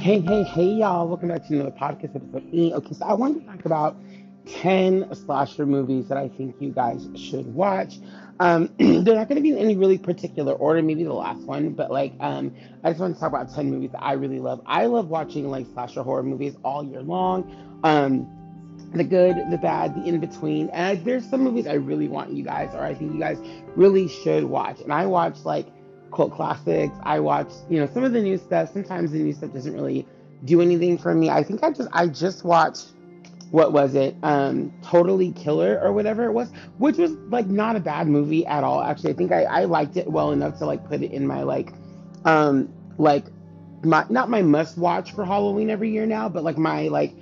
Hey, hey, hey, y'all. Welcome back to another podcast episode. E. Okay, so I wanted to talk about 10 slasher movies that I think you guys should watch. Um, they're not going to be in any really particular order, maybe the last one, but like, um, I just want to talk about 10 movies that I really love. I love watching like slasher horror movies all year long. Um, the good, the bad, the in between. And there's some movies I really want you guys, or I think you guys really should watch. And I watch like cult classics. I watch, you know, some of the new stuff. Sometimes the new stuff doesn't really do anything for me. I think I just I just watched what was it? Um Totally Killer or whatever it was, which was like not a bad movie at all. Actually, I think I, I liked it well enough to like put it in my like um like my not my must watch for Halloween every year now, but like my like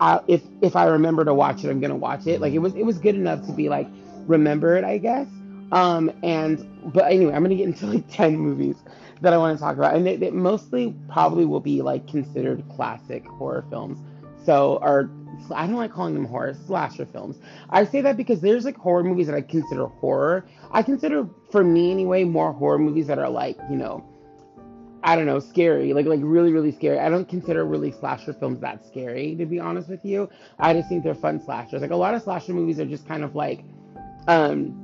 I, if if I remember to watch it, I'm gonna watch it. Like it was it was good enough to be like remembered, I guess. Um, and but anyway, I'm gonna get into like ten movies that I want to talk about, and it mostly probably will be like considered classic horror films. So, or I don't like calling them horror slasher films. I say that because there's like horror movies that I consider horror. I consider, for me anyway, more horror movies that are like you know, I don't know, scary, like like really really scary. I don't consider really slasher films that scary, to be honest with you. I just think they're fun slashers. Like a lot of slasher movies are just kind of like, um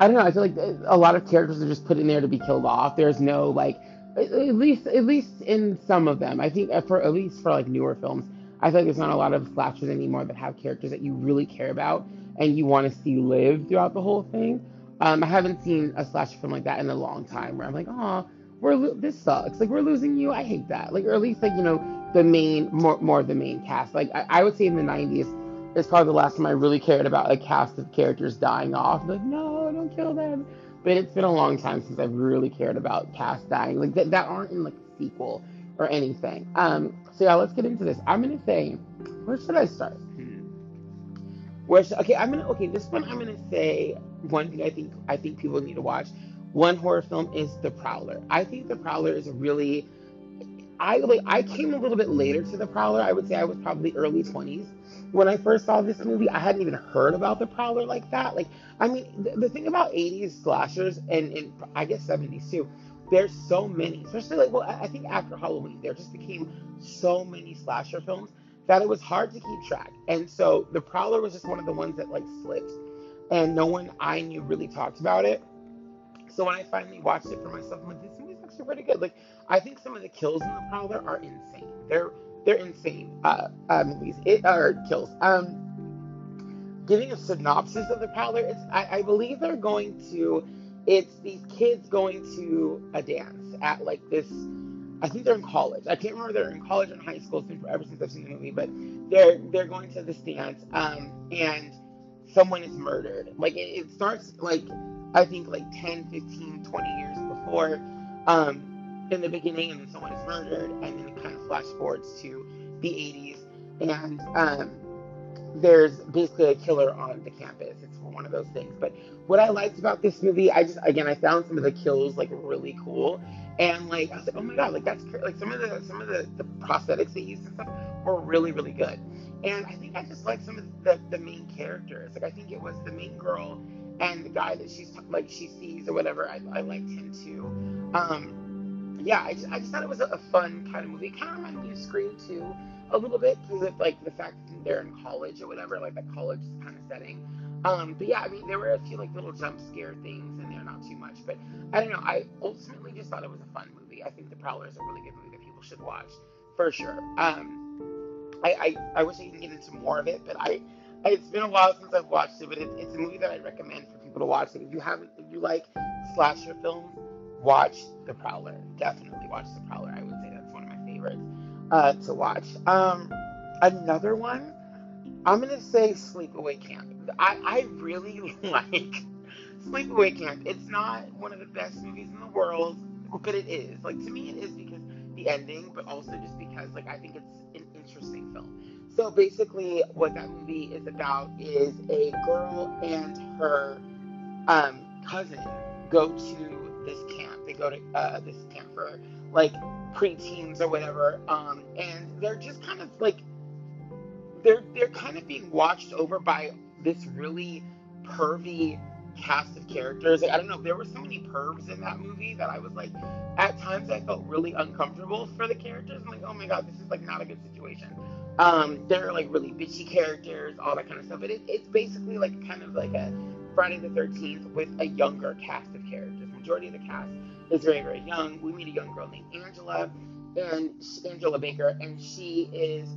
I don't know. I feel like a lot of characters are just put in there to be killed off. There's no like, at least at least in some of them. I think uh, for at least for like newer films, I feel like there's not a lot of slashers anymore that have characters that you really care about and you want to see live throughout the whole thing. Um, I haven't seen a slasher film like that in a long time where I'm like, oh, we're lo- this sucks. Like we're losing you. I hate that. Like or at least like you know the main more more of the main cast. Like I, I would say in the 90s it's probably the last time I really cared about a cast of characters dying off. Like, no, don't kill them. But it's been a long time since I've really cared about cast dying, like that, that aren't in like a sequel or anything. Um, so yeah, let's get into this. I'm gonna say, where should I start? Hmm. Where should, okay, I'm gonna okay. This one I'm gonna say one thing I think I think people need to watch. One horror film is The Prowler. I think The Prowler is really I like I came a little bit later to The Prowler. I would say I was probably early 20s when I first saw this movie, I hadn't even heard about the Prowler like that. Like, I mean, the, the thing about 80s slashers and, and I guess 70s too, there's so many, especially like, well, I think after Halloween, there just became so many slasher films that it was hard to keep track. And so the Prowler was just one of the ones that like slipped, and no one I knew really talked about it. So when I finally watched it for myself, I'm like, this movie's actually pretty good. Like, I think some of the kills in the Prowler are insane. They're they're insane uh, uh, movies. It or kills. Um, giving a synopsis of the Prowler, it's I, I believe they're going to. It's these kids going to a dance at like this. I think they're in college. I can't remember they're in college or high school. Been forever since I've seen the movie, but they're they're going to this dance, um, and someone is murdered. Like it, it starts like I think like 10, 15, 20 years before. Um, in the beginning, and then someone is murdered, and then it kind of flash forwards to the 80s, and um, there's basically a killer on the campus. It's one of those things. But what I liked about this movie, I just again I found some of the kills like really cool, and like I was like, oh my god, like that's like some of the some of the, the prosthetics they used and stuff were really really good. And I think I just like some of the, the main characters. Like I think it was the main girl and the guy that she's like she sees or whatever. I, I liked him too. Um, yeah, I just, I just thought it was a, fun kind of movie. Kind of reminded me of Scream too, a little bit because of like the fact that they're in college or whatever, like that college kind of setting. Um, but yeah, I mean, there were a few like little jump scare things in there, not too much, but I don't know. I ultimately just thought it was a fun movie. I think The Prowler is a really good movie that people should watch for sure. Um, I, I, I wish I could get into more of it, but I, it's been a while since I've watched it, but it, it's a movie that I recommend for people to watch. If you haven't, if you like slasher films, watch The Prowler. Definitely watch The Prowler. I would say that's one of my favorites uh, to watch. Um, another one, I'm gonna say Sleepaway Camp. I, I really like Sleepaway Camp. It's not one of the best movies in the world, but it is. Like to me, it is because the ending, but also just because like I think it's an interesting film. So basically, what that movie is about is a girl and her um, cousin go to this camp. They go to uh, this camp for like preteens or whatever, um, and they're just kind of like they're they're kind of being watched over by this really pervy cast of characters. Like, I don't know, there were so many pervs in that movie that I was like, at times I felt really uncomfortable for the characters. I'm like, oh my god, this is like not a good situation. Um, they're like really bitchy characters, all that kind of stuff. But it, it's basically like kind of like a Friday the 13th with a younger cast of characters. Majority of the cast is very, very young. We meet a young girl named Angela, and Angela Baker, and she is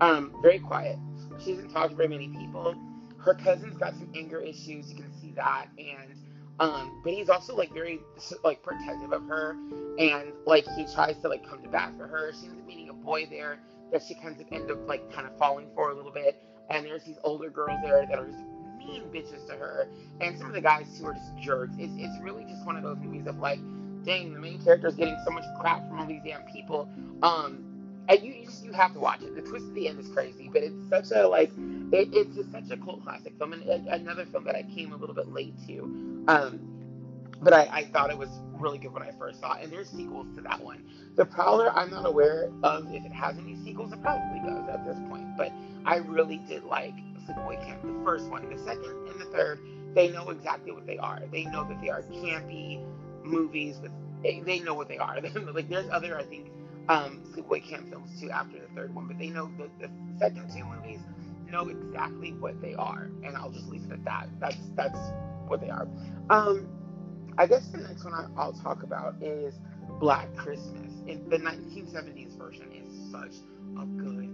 um, very quiet. She doesn't talk to very many people. Her cousin's got some anger issues. You can see that, and um, but he's also like very like protective of her, and like he tries to like come to bat for her. She ends up meeting a boy there that she kind of end up like kind of falling for a little bit. And there's these older girls there that are bitches to her, and some of the guys who are just jerks. It's it's really just one of those movies of like, dang, the main character is getting so much crap from all these damn people. Um, and you you, just, you have to watch it. The twist at the end is crazy, but it's such a like it, it's just such a cult classic film, and another film that I came a little bit late to. Um, but I, I thought it was really good when I first saw it, and there's sequels to that one. The Prowler, I'm not aware of if it has any sequels. It probably does at this point, but I really did like Sleepaway Camp, the first one. The second and the third, they know exactly what they are. They know that they are campy movies with. They know what they are. like there's other, I think, um, Sleepaway Camp films too after the third one, but they know the, the second two movies know exactly what they are, and I'll just leave it at that. That's that's what they are. Um, I guess the next one I, will talk about is Black Christmas. The 1970s version is such a good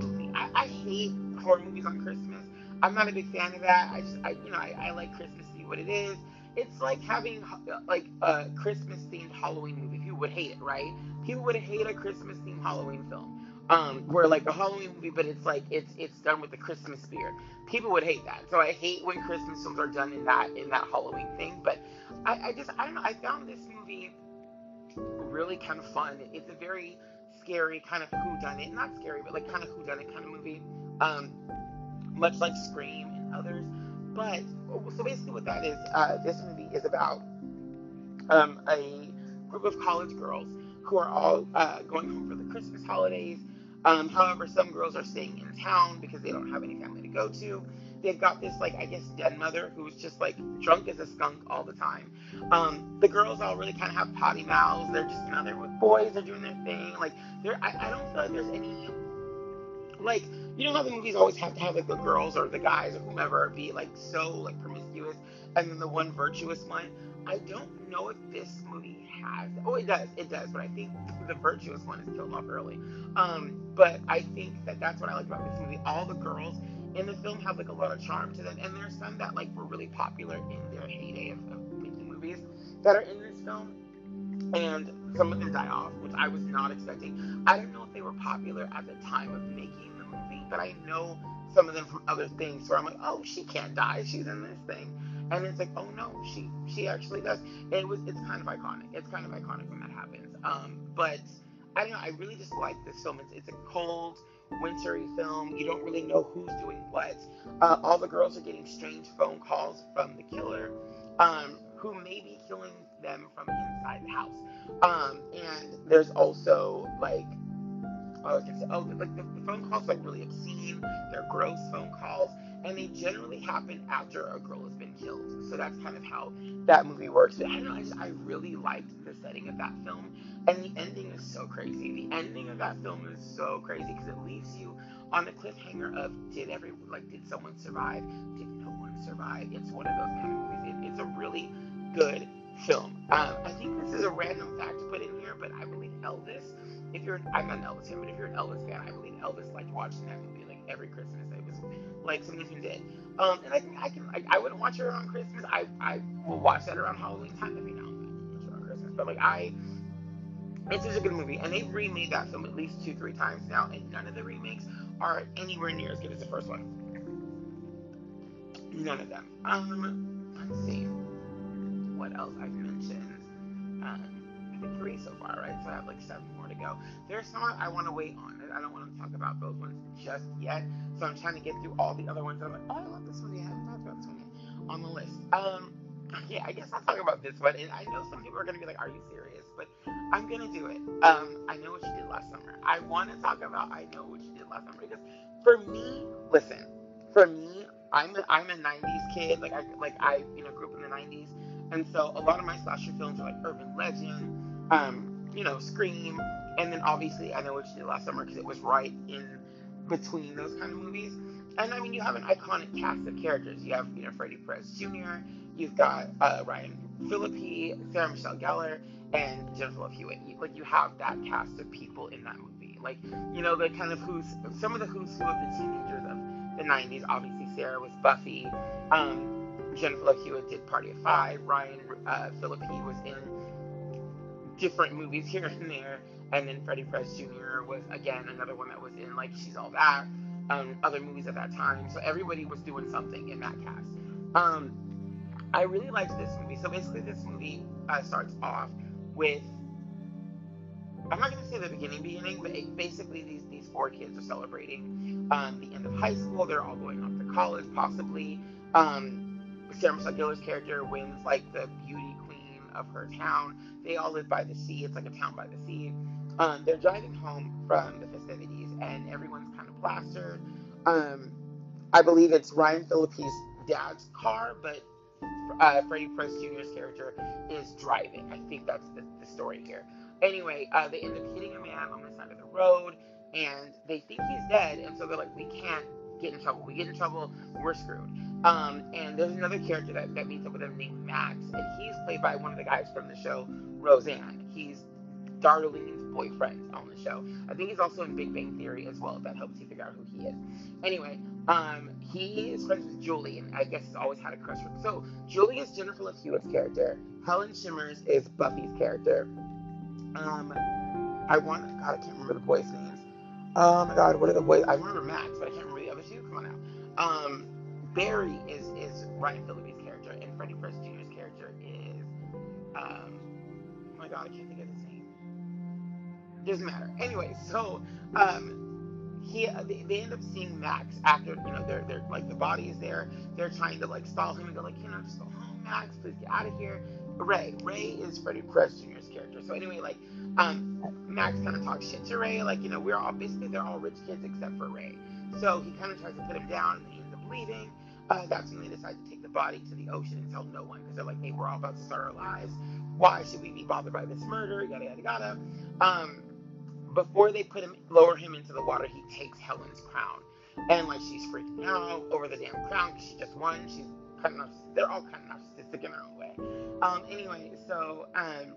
movie. I, hate horror movies on Christmas. I'm not a big fan of that. I just, I, you know, I, I like Christmas to be what it is. It's like having like a Christmas themed Halloween movie. People would hate it, right? People would hate a Christmas themed Halloween film um, where like a Halloween movie, but it's like it's it's done with the Christmas spirit. People would hate that. So I hate when Christmas films are done in that in that Halloween thing. But I, I just I don't know. I found this movie really kind of fun. It's a very scary kind of who done it, not scary, but like kind of who done it kind of movie. Um, much like Scream and others. But so basically, what that is, uh, this movie is about um, a group of college girls who are all uh, going home for the Christmas holidays um, however, some girls are staying in town because they don't have any family to go to. They've got this, like, I guess, dead mother who's just, like, drunk as a skunk all the time. Um, the girls all really kind of have potty mouths. They're just, you know, they're with boys, they're doing their thing. Like, they're, I, I don't feel like there's any, like, you know how the movies always have to have, like, the girls or the guys or whomever be, like, so, like, promiscuous, and then the one virtuous one? I don't know if this movie has. Oh, it does. It does. But I think the virtuous one is killed off early. Um, but I think that that's what I like about this movie. All the girls in the film have like a lot of charm to them, and there's some that like were really popular in their heyday of, of making movies that are in this film, and some of them die off, which I was not expecting. I don't know if they were popular at the time of making the movie, but I know some of them from other things where I'm like, oh, she can't die. She's in this thing and it's like, oh no, she she actually does. It was it's kind of iconic. It's kind of iconic when that happens. Um, but I don't know. I really just like this film. It's it's a cold, wintry film. You don't really know who's doing what. Uh, all the girls are getting strange phone calls from the killer, um, who may be killing them from inside the house. Um, and there's also like say, oh, like the, the phone calls like really obscene. They're gross phone calls and they generally happen after a girl has been killed. So that's kind of how that movie works. But I don't know, I, just, I really liked the setting of that film, and the ending is so crazy. The ending of that film is so crazy because it leaves you on the cliffhanger of did every like did someone survive? Did no one survive? It's one of those kind of movies. It, it's a really good film. Um, I think this is a random fact to put in here, but I believe Elvis. If you're, I'm not an Elvis fan, but if you're an Elvis fan, I believe Elvis liked watching that movie like every Christmas. It was like something he did. Um, and I think I can, I, I wouldn't watch it around Christmas. I, I will watch that around Halloween time every now and then, Christmas. But like I, it's just a good movie, and they've remade that film at least two, three times now, and none of the remakes are anywhere near as good as the first one. None of them. Um, let's see what else I've mentioned. Um, I think three so far, right? So I have like seven more to go. There's some I want to wait on. I don't want to talk about those ones just yet. So I'm trying to get through all the other ones. I'm like, oh, I love this one. Yeah, I haven't talked about this one yet on the list. Um, yeah, I guess I'll talk about this one. And I know some people are gonna be like, are you serious? But I'm gonna do it. Um, I know what you did last summer. I want to talk about I know what you did last summer because for me, listen, for me, I'm a, I'm a '90s kid. Like I like I you know grew up in the '90s, and so a lot of my slasher films are like Urban Legend, um, you know, Scream, and then obviously I know what you did last summer because it was right in between those kind of movies. And I mean, you have an iconic cast of characters. You have, you know, Freddie Prinze Jr. You've got uh, Ryan Phillippe, Sarah Michelle Gellar, and Jennifer Love Hewitt. You, like you have that cast of people in that movie. Like you know, the kind of who's some of the who's who of the teenagers of the '90s. Obviously, Sarah was Buffy. Um, Jennifer Love Hewitt did Party of Five. Ryan uh, Phillippe was in different movies here and there. And then Freddie Prinze Jr. was again another one that was in like She's All That, um, other movies at that time. So everybody was doing something in that cast. Um, I really liked this movie. So basically, this movie uh, starts off with I'm not gonna say the beginning, beginning, but basically these these four kids are celebrating um, the end of high school. They're all going off to college, possibly. Um, Sarah Michelle Gellar's character wins like the beauty queen of her town. They all live by the sea. It's like a town by the sea. Um, they're driving home from the festivities, and everyone's kind Um, I believe it's Ryan Phillippe's dad's car, but uh, Freddie Prinze Jr.'s character is driving. I think that's the, the story here. Anyway, uh, they end up hitting a man on the side of the road, and they think he's dead, and so they're like, we can't get in trouble. We get in trouble, we're screwed. Um, and there's another character that, that meets up with him named Max, and he's played by one of the guys from the show, Roseanne. He's Darlene's boyfriend on the show. I think he's also in Big Bang Theory as well, that helps you figure out who he is. Anyway, um, he is friends with Julie, and I guess he's always had a crush him. So, Julie is Jennifer Love Hewitt's character. Helen Shivers is Buffy's character. Um, I want, God, I can't remember the boys' names. Oh my God, what are the boys? I remember Max, but I can't remember the other two. Come on now. Um, Barry is is Ryan Phillippe's character, and Freddie Prinze Jr.'s character is, um, oh my God, I can't think of his. Doesn't matter. Anyway, so um, he they, they end up seeing Max after you know they're they're like the body is there. They're trying to like stall him and go like, you know, just go home, Max. Please get out of here. Ray, Ray is Freddie Prinze Jr.'s character. So anyway, like um, Max kind of talks shit to Ray. Like you know, we're all basically they're all rich kids except for Ray. So he kind of tries to put him down, and he ends up leaving. Uh, that's when they decide to take the body to the ocean and tell no one because they're like, hey, we're all about to start our lives. Why should we be bothered by this murder? Yada yada yada. Um, before they put him, lower him into the water, he takes Helen's crown, and like she's freaking out over the damn crown because she just won. She's kind of, they're all kind of narcissistic in their own way. Um, anyway, so um,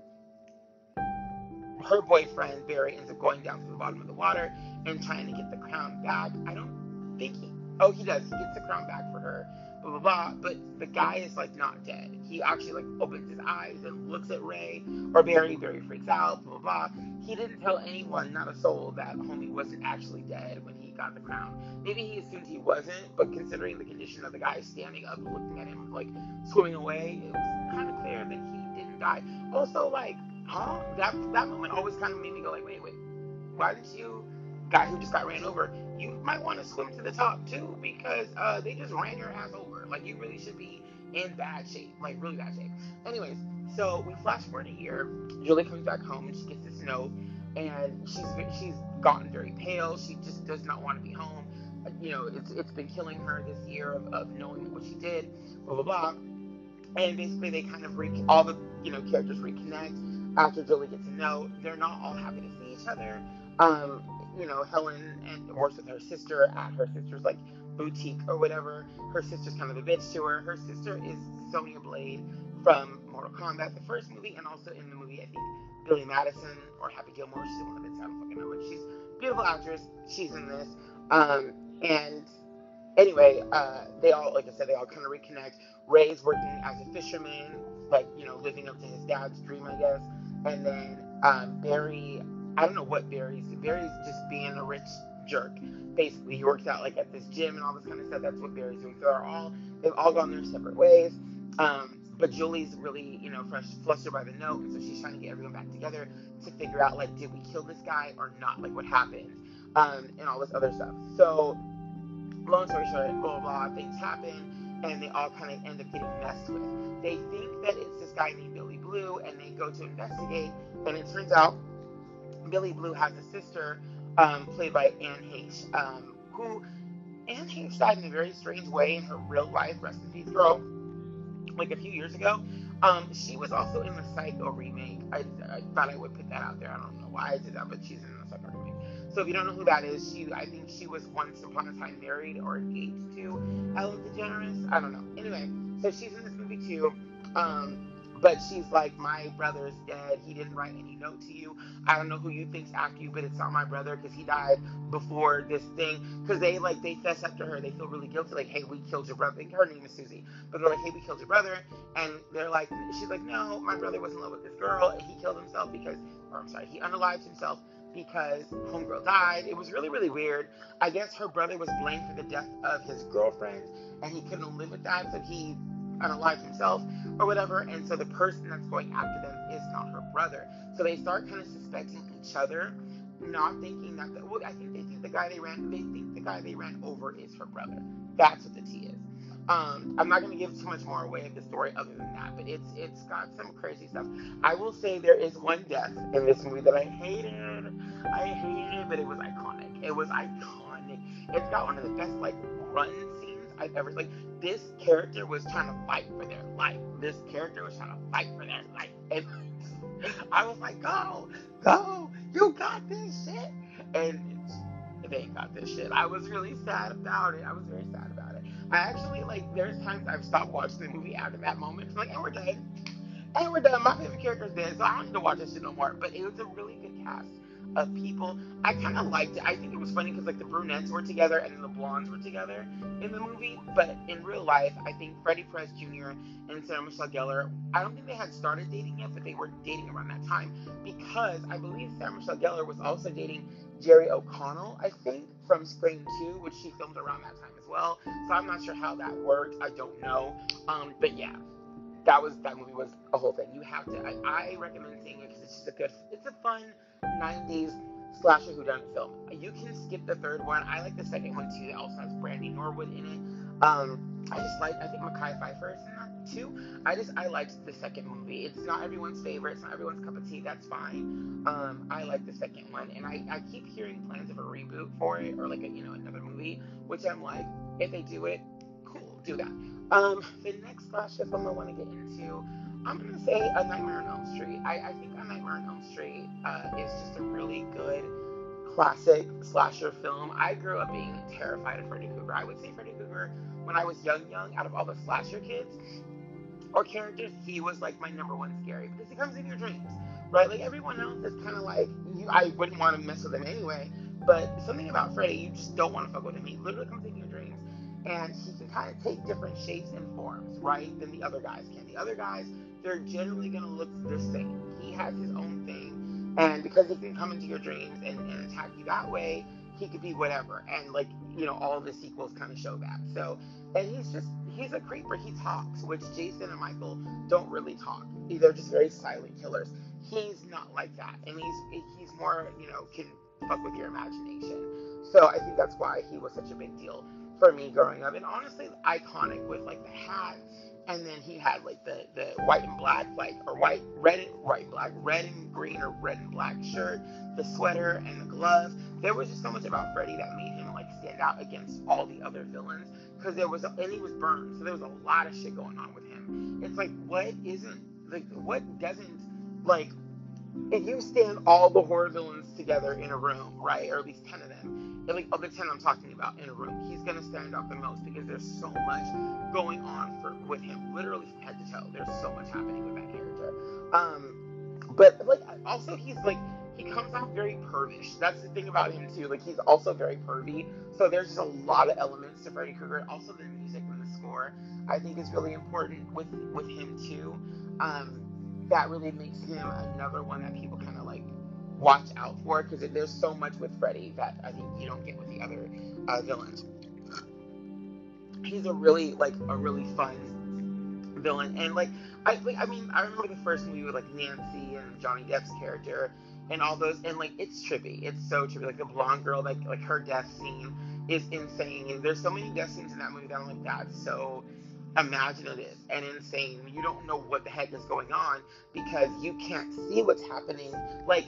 her boyfriend Barry ends up going down to the bottom of the water and trying to get the crown back. I don't think he. Oh, he does. He gets the crown back for her. Blah blah blah. But the guy is like not dead. He actually like opens his eyes and looks at Ray or Barry. Barry freaks out. Blah blah blah. He didn't tell anyone, not a soul, that homie wasn't actually dead when he got the crown. Maybe he assumed he wasn't, but considering the condition of the guy standing up, and looking at him like swimming away, it was kind of clear that he didn't die. Also, like huh? That that moment always kind of made me go like, wait, wait, why didn't you, guy who just got ran over, you might want to swim to the top too because uh, they just ran your ass over. Like you really should be in bad shape, like really bad shape. Anyways, so we flash forward a year. Julie comes back home and she gets this note, and she's she's gotten very pale. She just does not want to be home. You know, it's it's been killing her this year of, of knowing what she did. Blah blah blah. And basically, they kind of re- all the you know characters reconnect after Julie gets to note. they're not all happy to see each other. Um, you know, Helen and works with her sister at her sister's like boutique or whatever. Her sister's kind of a bitch to her. Her sister is Sonya Blade from Mortal Kombat, the first movie, and also in the movie, I think Billy Madison or Happy Gilmore. She's one of the I don't fucking know, but she's beautiful actress. She's in this. Um, and anyway, uh, they all, like I said, they all kind of reconnect. Ray's working as a fisherman, like, you know, living up to his dad's dream, I guess. And then um, Barry, I don't know what Barry's. Barry's just being a rich jerk. Basically, he works out like at this gym and all this kind of stuff. That's what Barry's doing. So they're all they've all gone their separate ways. Um, but Julie's really, you know, fresh, flustered by the note, and so she's trying to get everyone back together to figure out like, did we kill this guy or not? Like, what happened? Um, and all this other stuff. So, long story short, blah blah blah, things happen, and they all kind of end up getting messed with. They think that it's this guy named Billy Blue, and they go to investigate, and it turns out Billy Blue has a sister um, played by Anne Heche, um, who Anne Heche died in a very strange way in her real life. Rest in peace, girl. Like a few years ago. Um, she was also in the Psycho remake. I, I thought I would put that out there. I don't know why I did that, but she's in the Psycho remake. So if you don't know who that is, she I think she was once upon a time married or engaged to Ellen DeGeneres. I don't know. Anyway, so she's in this movie too. Um, but she's like, my brother's dead. He didn't write any note to you. I don't know who you think's after you, but it's not my brother because he died before this thing. Because they like they fess up to her. They feel really guilty. Like, hey, we killed your brother. Her name is Susie, but they're like, hey, we killed your brother. And they're like, she's like, no, my brother was in love with this girl, and he killed himself because, or I'm sorry, he unalived himself because homegirl died. It was really, really weird. I guess her brother was blamed for the death of his girlfriend, and he couldn't live with that, so he unalived himself or whatever. And so the person that's going after them is not her brother. So they start kind of suspecting each other, not thinking that. The, well, I think they think the guy they ran. They think the guy they ran over is her brother. That's what the tea is. Um, I'm not going to give too much more away of the story other than that, but it's it's got some crazy stuff. I will say there is one death in this movie that I hated. I hated but it was iconic. It was iconic. It's got one of the best like run scenes I've ever like. This character was trying to fight for their life. This character was trying to fight for their life, and I was like, "Go, go, you got this shit!" And they got this shit. I was really sad about it. I was very sad about it. I actually like. There's times I've stopped watching the movie after that moment. I'm like, and we're done. And we're done. My favorite character's dead, so I don't need to watch this shit no more. But it was a really good cast of people. I kind of liked it. I think it was funny because like the brunettes were together and then the blondes were together in the movie. But in real life, I think Freddie Prinze Jr. and Sarah Michelle Gellar, I don't think they had started dating yet, but they were dating around that time because I believe Sarah Michelle Gellar was also dating Jerry O'Connell, I think, from Scream 2, which she filmed around that time as well. So I'm not sure how that worked. I don't know. Um, but yeah, that was that movie was a whole thing. You have to. I, I recommend seeing it because it's just a good. It's a fun 90s slasher whodunit film. You can skip the third one. I like the second one too. It also has Brandy Norwood in it. Um, I just like. I think Mekhi Phifer is in that too. I just I liked the second movie. It's not everyone's favorite. It's not everyone's cup of tea. That's fine. Um, I like the second one, and I, I keep hearing plans of a reboot for it or like a you know another movie, which I'm like, if they do it, cool, do that. Um, the next slasher film I want to get into, I'm gonna say A Nightmare on Elm Street. I, I think A Nightmare on Elm Street uh, is just a really good classic slasher film. I grew up being terrified of Freddy Krueger. I would say Freddy Krueger when I was young, young, out of all the slasher kids or characters, he was like my number one scary because he comes in your dreams, right? Like everyone else is kind of like you. I wouldn't want to mess with him anyway. But something about Freddy, you just don't want to fuck with him. He literally comes in your dreams and he can kind of take different shapes and forms, right, than the other guys can. The other guys, they're generally going to look the same. He has his own thing, and because he can come into your dreams and, and attack you that way, he could be whatever. And like, you know, all the sequels kind of show that. So, and he's just, he's a creeper. He talks, which Jason and Michael don't really talk. They're just very silent killers. He's not like that, and he's he's more, you know, can fuck with your imagination. So I think that's why he was such a big deal for me growing up, and honestly, iconic with like the hat, and then he had like the the white and black, like or white, red and white black, red and green or red and black shirt, the sweater and the gloves. There was just so much about Freddy that made him like stand out against all the other villains because there was a, and he was burned, so there was a lot of shit going on with him. It's like what isn't like what doesn't like if you stand all the horror villains together in a room, right, or at least ten of them, like of the ten I'm talking about in a room, he's gonna stand out the most because there's so much going on for with him, literally from head to toe. There's so much happening with that character. Um, but like also he's like he comes off very pervish. That's the thing about him too. Like he's also very pervy. So there's just a lot of elements to Freddy Krueger. Also the music and the score I think is really important with with him too. Um, that really makes him another one that people kind of watch out for because there's so much with Freddy that I think you don't get with the other uh, villains. He's a really like a really fun villain, and like I like I mean I remember the first movie with like Nancy and Johnny Depp's character and all those, and like it's trippy. It's so trippy. Like the blonde girl, like like her death scene is insane, and there's so many death scenes in that movie that I'm like that's so imaginative and insane. You don't know what the heck is going on because you can't see what's happening. Like,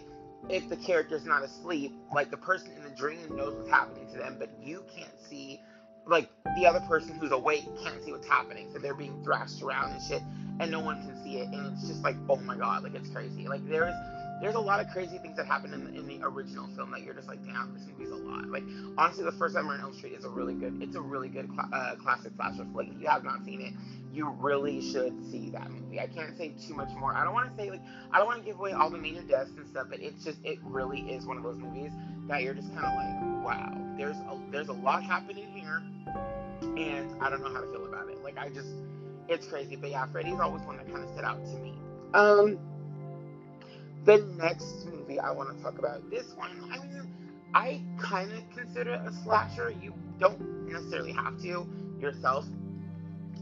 if the character's not asleep, like the person in the dream knows what's happening to them, but you can't see like the other person who's awake can't see what's happening, so they're being thrashed around and shit, and no one can see it, and it's just like, oh my god, like it's crazy. Like there's there's a lot of crazy things that happen in the, in the original film that you're just like, damn, this movie's a lot. Like honestly, the first Nightmare on Elm Street is a really good, it's a really good cl- uh, classic slasher flick. If you have not seen it, you really should see that movie. I can't say too much more. I don't want to say like, I don't want to give away all the major deaths and stuff, but it's just, it really is one of those movies that you're just kind of like, wow, there's a, there's a lot happening here, and I don't know how to feel about it. Like I just, it's crazy. But yeah, Freddy's always one that kind of stood out to me. Um, the next movie I want to talk about, this one, I mean, I kind of consider it a slasher. You don't necessarily have to yourself.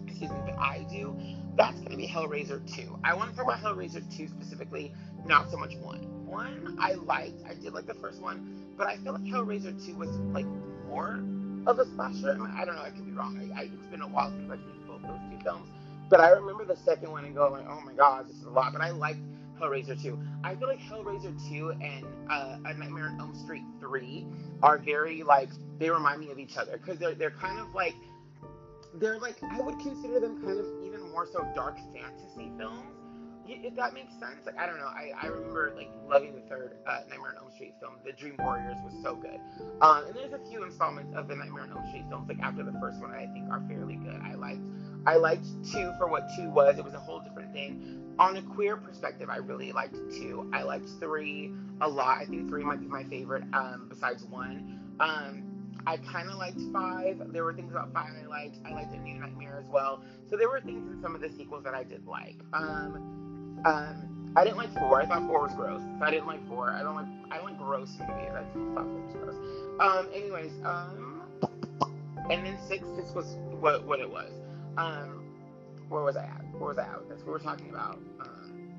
Excuse me, but I do. That's going to be Hellraiser 2. I want to talk about Hellraiser 2 specifically, not so much 1. 1 I liked. I did like the first one, but I feel like Hellraiser 2 was like more of a slasher. I don't know, I could be wrong. I, I, it's been a while since I've seen both those two films. But I remember the second one and going, oh my god, this is a lot. But I liked Hellraiser 2. I feel like Hellraiser 2 and uh, A Nightmare on Elm Street 3 are very like they remind me of each other because they're they're kind of like they're like I would consider them kind of even more so dark fantasy films. If that makes sense, like I don't know, I, I remember like loving the third uh, Nightmare on Elm Street film. The Dream Warriors was so good, um, and there's a few installments of the Nightmare on Elm Street films like after the first one I think are fairly good. I liked I liked two for what two was. It was a whole different thing on a queer perspective, I really liked two. I liked three a lot. I think three might be my favorite, um, besides one. Um, I kind of liked five. There were things about five I liked. I liked a New Nightmare as well. So there were things in some of the sequels that I did like. Um, um, I didn't like four. I thought four was gross. So I didn't like four. I don't like I don't like gross movies. I thought four was gross. Um, anyways, um, and then six. This was what what it was. Um, where was I at? Where was I at? That's what we're talking about. Um,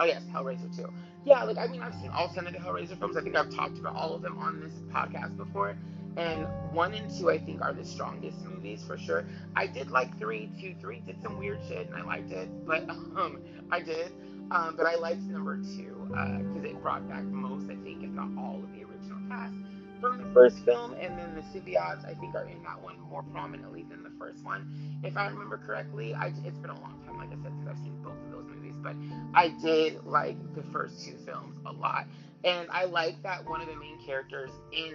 oh yes, Hellraiser 2. Yeah, like I mean, I've seen all ten of the Hellraiser films. I think I've talked about all of them on this podcast before. And one and two, I think, are the strongest movies for sure. I did like three. Two, three did some weird shit, and I liked it. But um, I did. Um, but I liked number two because uh, it brought back most, I think, if not all, of the original cast from the first film, and then the Cenobites I think are in that one more prominently than the first one, if I remember correctly. I, it's been a long time, like I said, since I've seen both of those movies, but I did like the first two films a lot, and I like that one of the main characters in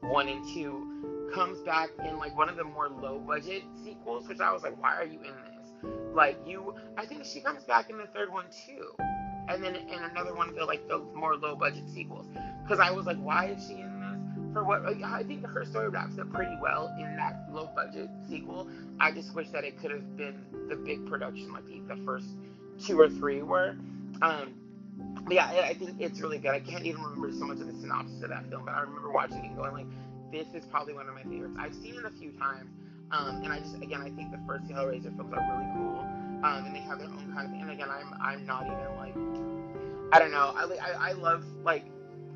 one and two comes back in like one of the more low budget sequels, which I was like, why are you in this? Like you, I think she comes back in the third one too, and then in another one of the like the more low budget sequels, because I was like, why is she in for what I think her story wraps up pretty well in that low budget sequel. I just wish that it could have been the big production like the, first two or three were. Um, but yeah, I think it's really good. I can't even remember so much of the synopsis of that film, but I remember watching it and going like, this is probably one of my favorites. I've seen it a few times, um, and I just again I think the first Hellraiser films are really cool, um, and they have their own kind of. thing. And again, I'm I'm not even like I don't know. I I, I love like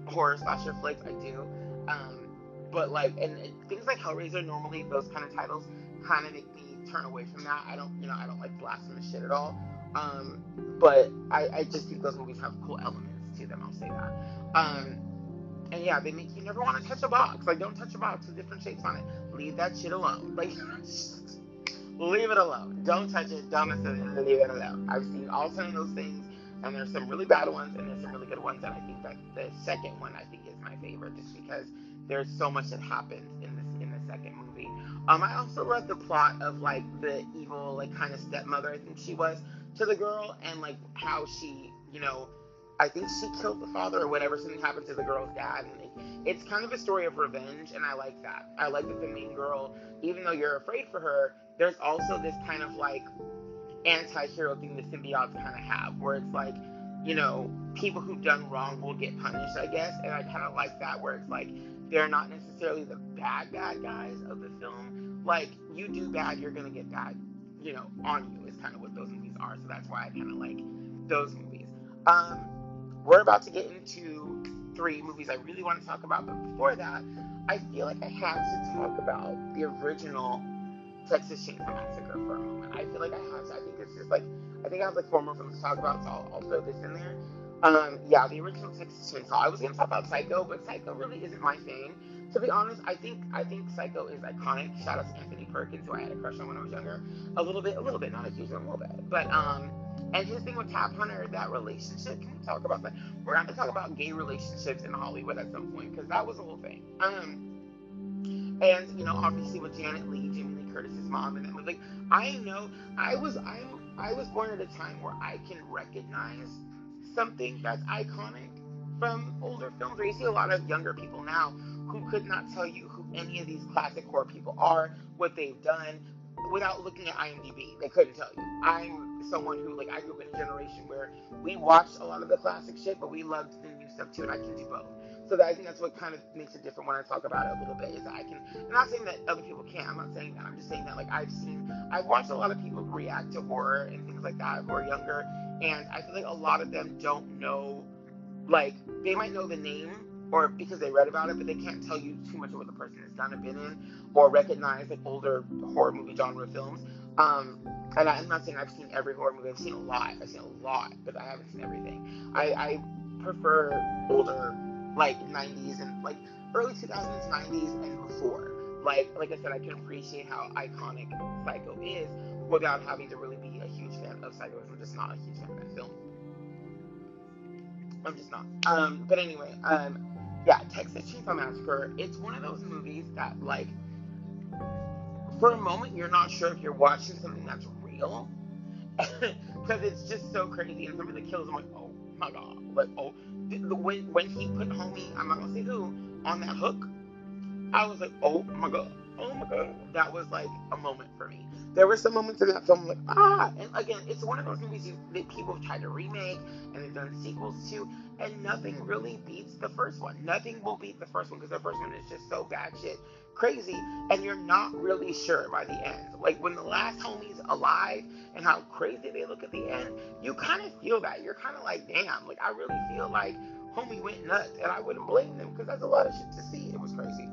horror slasher flicks. I do. Um, but like, and things like Hellraiser, normally those kind of titles kind of make me turn away from that. I don't, you know, I don't like blasphemous shit at all. Um, but I, I just think those movies have cool elements to them. I'll say that. Um, and yeah, they make you never want to touch a box. Like, don't touch a box with different shapes on it. Leave that shit alone. Like, leave it alone. Don't touch it. Don't mess with it. Leave it alone. I've seen all ten of those things, and there's some really bad ones, and there's some really good ones. And I think that the second one, I think, is my favorite, just because there's so much that happens in this in the second movie. Um, I also read the plot of like the evil, like kind of stepmother, I think she was, to the girl, and like how she, you know, I think she killed the father or whatever. Something happened to the girl's dad, and it, it's kind of a story of revenge, and I like that. I like that the main girl, even though you're afraid for her, there's also this kind of like anti-hero thing the Cenobites kind of have, where it's like, you know, people who've done wrong will get punished, I guess, and I kind of like that, where it's like they're not necessarily the bad bad guys of the film. Like you do bad, you're gonna get bad, you know, on you is kind of what those movies are. So that's why I kind of like those movies. Um, we're about to get into three movies I really want to talk about, but before that, I feel like I have to talk about the original Texas Chainsaw Massacre for a moment. I feel like I have to. I think it's just like I think I have like four more films to talk about, so I'll, I'll throw this in there. Um, yeah, the original Texas Chainsaw. I was gonna talk about Psycho, but Psycho really isn't my thing. to be honest, I think I think Psycho is iconic. Shout out to Anthony Perkins, who I had a crush on when I was younger. A little bit, a little bit, not a huge one, a little bit. But um, and his thing with Tab Hunter, that relationship. Can we talk about that? We're to talk about gay relationships in Hollywood at some point because that was a whole thing. Um, and you know, obviously with Janet Leigh, Jamie Lee Curtis's mom, and that was like, I know, I was, I'm I was born at a time where I can recognize something that's iconic from older films. Where you see a lot of younger people now who could not tell you who any of these classic horror people are, what they've done, without looking at IMDb. They couldn't tell you. I'm someone who, like, I grew up in a generation where we watched a lot of the classic shit, but we loved the new stuff too, and I can do both. So that, I think that's what kind of makes it different when I talk about it a little bit. Is that I can. I'm not saying that other people can't. I'm not saying that. I'm just saying that like I've seen, I've watched a lot of people react to horror and things like that who are younger, and I feel like a lot of them don't know, like they might know the name or because they read about it, but they can't tell you too much of what the person has done or been in, or recognize like older horror movie genre films. Um, and I, am not saying I've seen every horror movie. I've seen a lot. I've seen a lot, but I haven't seen everything. I, I prefer older like 90s and like early 2000s, 90s and before. Like like I said, I can appreciate how iconic Psycho is without having to really be a huge fan of Psycho. I'm just not a huge fan of that film. I'm just not. Um, but anyway, um, yeah, Texas Chainsaw Massacre. It's one of those movies that like, for a moment, you're not sure if you're watching something that's real, because it's just so crazy. And some of the kills, I'm like, oh my god, like oh when when he put homie, I'm not gonna say who, on that hook, I was like, oh my god, oh my god, that was like a moment for me. There were some moments in that film like ah, and again, it's one of those movies that people have tried to remake and they've done sequels to, and nothing really beats the first one. Nothing will beat the first one because the first one is just so bad shit crazy, and you're not really sure by the end. Like when the last homie's alive and how crazy they look at the end, you kind of feel that. You're kind of like, damn, like I really feel like homie went nuts, and I wouldn't blame them because that's a lot of shit to see. It was crazy.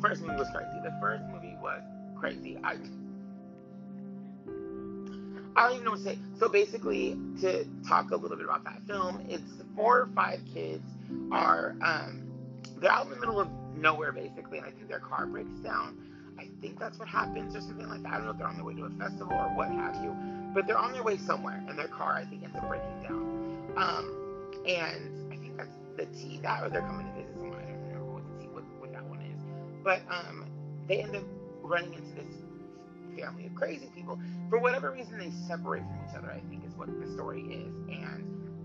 First movie was crazy. The first movie was crazy. I I don't even know what to say. So basically, to talk a little bit about that film, it's four or five kids are um, they're out in the middle of nowhere basically, and I think their car breaks down. I think that's what happens or something like that. I don't know if they're on their way to a festival or what have you, but they're on their way somewhere, and their car I think ends up breaking down. Um, and I think that's the T that, or they're coming to visit but um, they end up running into this family of crazy people. For whatever reason, they separate from each other. I think is what the story is, and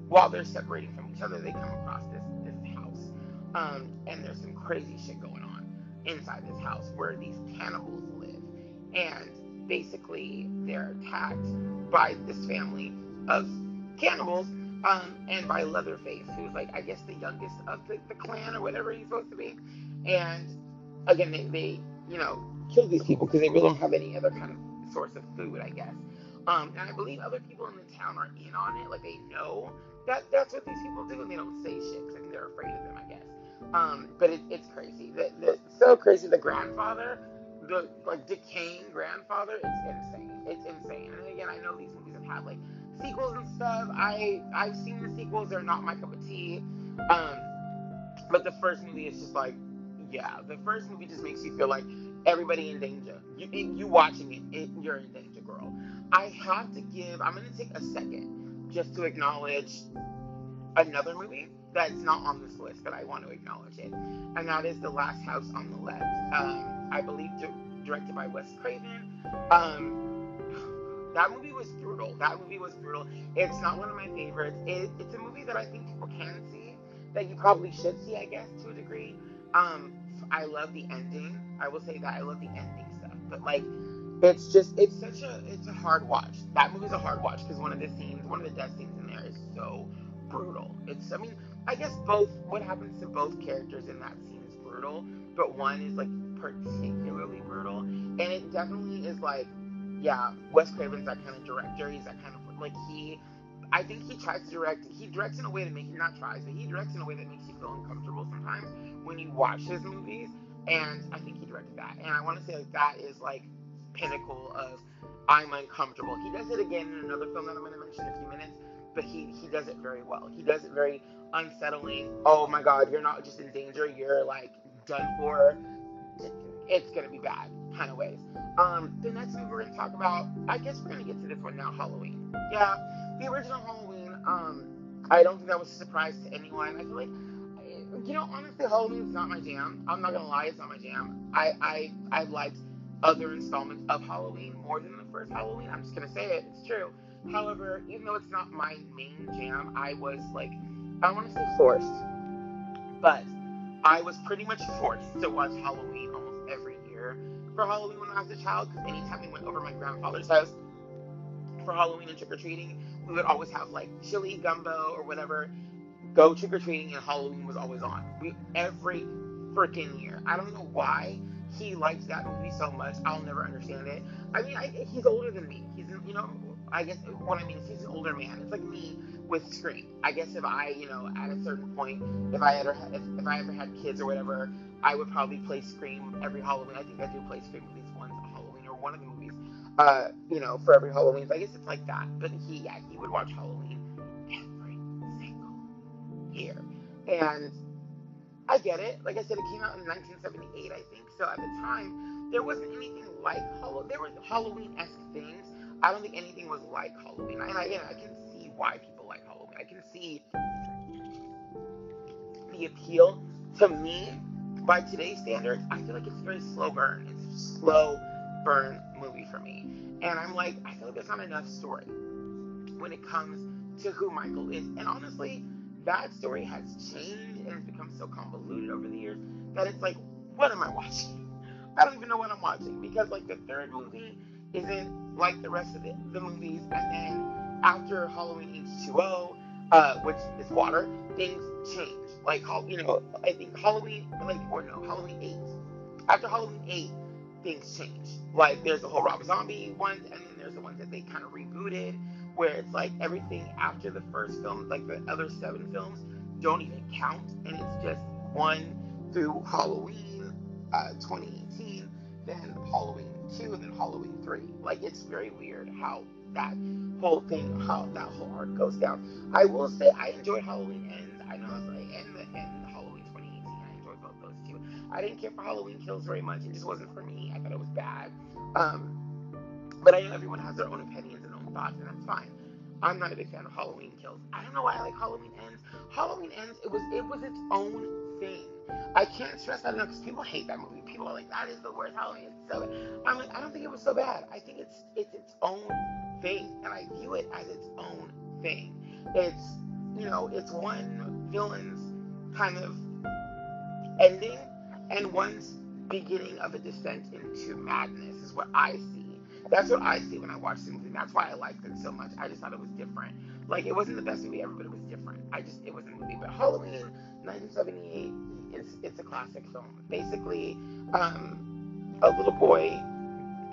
while they're separating from each other, they come across this this house. um, and there's some crazy shit going on inside this house where these cannibals live. And basically, they're attacked by this family of cannibals um, and by Leatherface, who's like, I guess, the youngest of the, the clan or whatever he's supposed to be. And again, they, they you know, kill these people because they really don't have any other kind of source of food, I guess. Um, and I believe other people in the town are in on it, like they know that that's what these people do, and they don't say shit because they're afraid of them, I guess. Um, but it, it's crazy. The, the, so crazy. The grandfather, the like decaying grandfather, it's insane. It's insane. And again, I know these movies have had like sequels and stuff. I I've seen the sequels. They're not my cup of tea. Um, but the first movie is just like, yeah, the first movie just makes you feel like everybody in danger. You you watching it, it you're in danger, girl. I have to give. I'm gonna take a second just to acknowledge another movie that's not on this list, but I want to acknowledge it, and that is The Last House on the Left. Um, I believe di- directed by Wes Craven. Um, that movie was brutal. That movie was brutal. It's not one of my favorites. It, it's a movie that I think people can see, that you probably should see, I guess, to a degree. Um, I love the ending. I will say that I love the ending stuff, but like it's just it's such a it's a hard watch. That movie's a hard watch because one of the scenes, one of the death scenes in there is so brutal. It's I mean I guess both what happens to both characters in that scene is brutal, but one is like particularly brutal, and it definitely is like, yeah, Wes Craven's that kind of director. He's that kind of like he. I think he tries to direct. He directs in a way to make you not tries, but he directs in a way that makes you feel uncomfortable sometimes when you watch his movies. And I think he directed that, and I want to say like that is like pinnacle of I'm uncomfortable. He does it again in another film that I'm going to mention in a few minutes but he he does it very well. He does it very unsettling. Oh my God, you're not just in danger, you're like done for. It's gonna be bad kind of ways. Um, the next movie we're gonna talk about, I guess we're gonna get to this one now. Halloween. Yeah, the original Halloween. Um, I don't think that was a surprise to anyone. I feel like you know, honestly, Halloween's not my jam. I'm not gonna lie, it's not my jam. I I I liked other installments of Halloween more than the first Halloween. I'm just gonna say it. It's true. However, even though it's not my main jam, I was like, I don't want to say forced, but I was pretty much forced to watch Halloween almost every year for Halloween when I was a child. Because anytime we went over my grandfather's house for Halloween and trick or treating, we would always have like chili gumbo or whatever go trick or treating, and Halloween was always on. We every freaking year. I don't know why he likes that movie so much. I'll never understand it. I mean, I, he's older than me. He's you know, I guess what I mean is he's an older man. It's like me with Scream. I guess if I, you know, at a certain point, if I ever if, if I ever had kids or whatever, I would probably play Scream every Halloween. I think I do play Scream at least once Halloween or one of the movies. Uh, you know, for every Halloween. I guess it's like that. But he, yeah, he would watch Halloween every single year. And I get it. Like I said, it came out in 1978, I think. So at the time, there wasn't anything like Halloween. There were Halloween-esque things. I don't think anything was like Halloween. And again, I can see why people like Halloween. I can see the appeal. To me, by today's standards, I feel like it's very slow burn. It's slow burn movie for me. And I'm like, I feel like there's not enough story when it comes to who Michael is. And honestly, that story has changed and it's become so convoluted over the years that it's like, what am I watching? I don't even know what I'm watching because like the third movie isn't like the rest of the, the movies, and then after Halloween H2O, uh, which is water, things change. Like you know, I think Halloween like or no Halloween eight. After Halloween eight, things change. Like there's the whole Rob Zombie ones, and then there's the ones that they kind of rebooted where it's like everything after the first film, like the other seven films, don't even count, and it's just one through Halloween uh, 2018, then Halloween 2, and then Halloween 3. Like, it's very weird how that whole thing, how that whole arc goes down. I will say I enjoyed Halloween Ends. I know it's like, and and I didn't care for Halloween Kills very much. It just wasn't for me. I thought it was bad. Um, but I know everyone has their own opinions and own thoughts, and that's fine. I'm not a big fan of Halloween Kills. I don't know why I like Halloween Ends. Halloween Ends, it was it was its own thing. I can't stress that enough because people hate that movie. People are like, that is the worst Halloween. It's so. I'm like, I don't think it was so bad. I think it's it's its own thing, and I view it as its own thing. It's you know, it's one villain's kind of ending and one's beginning of a descent into madness is what I see that's what I see when I watch the movie. That's why I liked it so much. I just thought it was different. Like it wasn't the best movie ever, but it was different. I just it was a movie. But Halloween 1978, it's it's a classic film. Basically, um, a little boy,